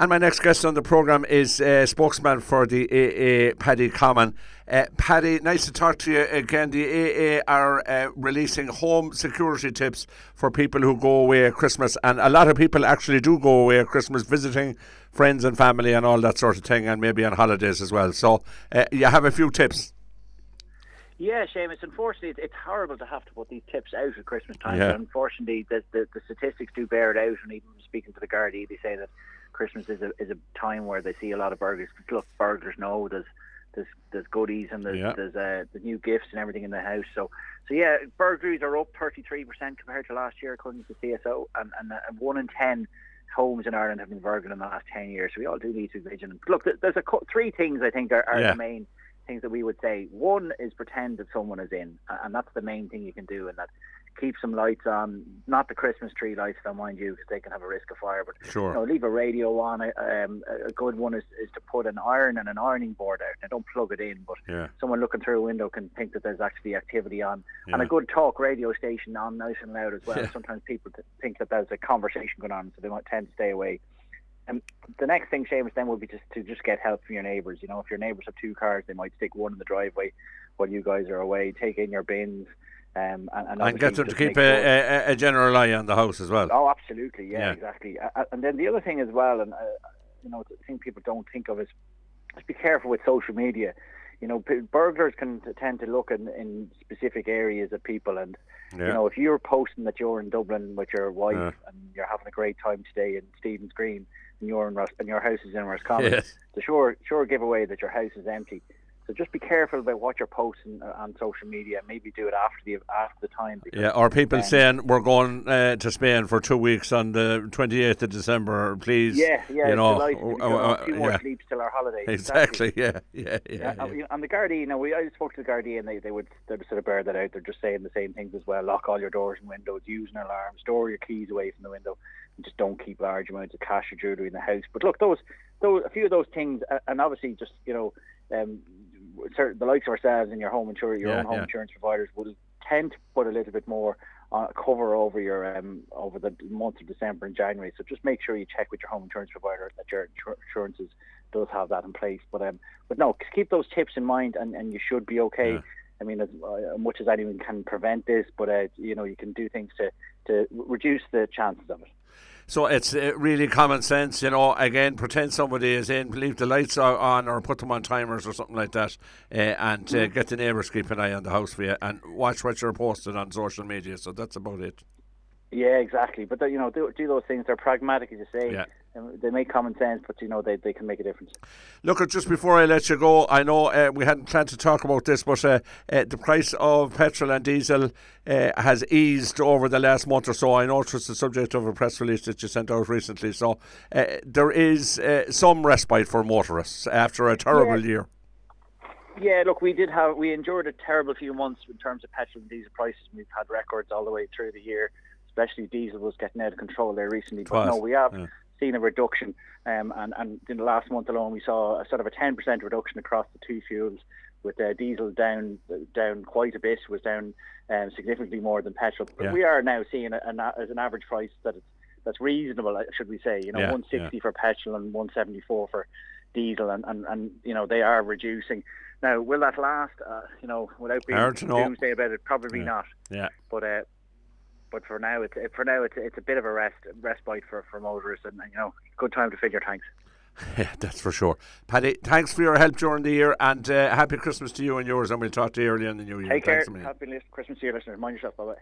And my next guest on the programme is uh, spokesman for the AA, Paddy Comyn. Uh, Paddy, nice to talk to you again. The AA are uh, releasing home security tips for people who go away at Christmas, and a lot of people actually do go away at Christmas visiting friends and family and all that sort of thing, and maybe on holidays as well. So uh, you have a few tips. Yeah, Seamus. Unfortunately, it's, it's horrible to have to put these tips out at Christmas time. Yeah. But unfortunately, the, the the statistics do bear it out. And even speaking to the Gardaí, they say that Christmas is a is a time where they see a lot of burglars. Look, burglars know there's there's there's goodies and there's Yeah. there's uh, the new gifts and everything in the house. So so yeah, burglaries are up 33 percent compared to last year, according to the CSO, and and uh, one in ten homes in Ireland have been burgled in the last 10 years. So we all do need to be vigilant. Look, there's a three things I think are, are Yeah. the main things that we would say. One is pretend that someone is in, and that's the main thing you can do, and that keep some lights on, not the Christmas tree lights, don't mind you, because they can have a risk of fire, but Sure. you know, leave a radio on. Um, a good one is, is to put an iron and an ironing board out. Now, don't plug it in, but Yeah. someone looking through a window can think that there's actually activity on. And a good talk radio station on nice and loud as well. Yeah. Sometimes people think that there's a conversation going on, so they might tend to stay away. And the next thing, Seamus, then would be just to just get help from your neighbours. You know, if your neighbours have two cars, they might stick one in the driveway while you guys are away. Take in your bins. Um, and, and, And get them to keep a, a, a general eye on the house as well. Oh, absolutely. Yeah, Yeah. exactly. And then the other thing as well, and uh, you know, the thing people don't think of is just be careful with social media. You know, p- burglars can t- tend to look in, in specific areas of people, and Yeah. you know, if you're posting that you're in Dublin with your wife Yeah. and you're having a great time today in Stephen's Green, and you're in Ros- and your house is in Roscommon, Yes. the sure sure giveaway that your house is empty. So just be careful about what you're posting uh, on social media. Maybe do it after the after the time. Yeah, or people um, saying we're going uh, to Spain for two weeks on the 28th of December, please. Yeah, yeah, you know, be uh, a few more yeah. sleeps till our holiday. Exactly, yeah, yeah, yeah. Yeah, yeah. and, you know, and the Gardaí, you know, we I spoke to the Gardaí and they, they would they would sort of bear that out. They're just saying the same things as well. Lock all your doors and windows, use an alarm, store your keys away from the window, and just don't keep large amounts of cash or jewellery in the house. But look, those those a few of those things, and obviously just you know, um, the likes of ourselves and your home insurance, your Yeah, own home yeah. insurance providers will tend to put a little bit more uh, cover over your um, over the months of December and January. So just make sure you check with your home insurance provider that your insur- insurances does have that in place. But um, but no, keep those tips in mind, and, and you should be okay. Yeah. I mean, as uh, much as anyone can prevent this, but uh, you know you can do things to to reduce the chances of it. So it's uh, really common sense, you know. Again, pretend somebody is in, leave the lights on, or put them on timers or something like that, uh, and uh, Mm. get the neighbours keep an eye on the house for you, and watch what you're posting on social media. So that's about it. Yeah, exactly. But you know, do, do those things. They're pragmatic, as you say. Yeah. They make common sense, but you know they, they can make a difference. Look, uh, just before I let you go, I know uh, we hadn't planned to talk about this, but uh, uh, the price of petrol and diesel uh, has eased over the last month or so. I know it was the subject of a press release that you sent out recently. So uh, there is uh, some respite for motorists after a terrible Yeah. year. Yeah, look, we did have we endured a terrible few months in terms of petrol and diesel prices. We've had records all the way through the year, especially diesel was getting out of control there recently. But no, we have yeah. Seen a reduction, um, and and in the last month alone, we saw a sort of a ten percent reduction across the two fuels. With uh, diesel down down quite a bit, was down um, significantly more than petrol. But Yeah. we are now seeing a, an, a- as an average price that it's, that's reasonable, should we say? You know, Yeah, 160 for petrol and 174 for diesel, and, and, and you know they are reducing. Now, will that last? Uh, you know, without being doomsday about it, probably Yeah. not. Yeah. But uh, but for now, it's for now it's it's a bit of a rest respite for, for motorists, and you know, good time to fill your tanks. Yeah, that's for sure. Paddy, thanks for your help during the year and uh, happy Christmas to you and yours. And we'll talk to you early in the new year. Take. Thanks million. Happy Christmas to you, listeners. Mind yourself. Bye bye.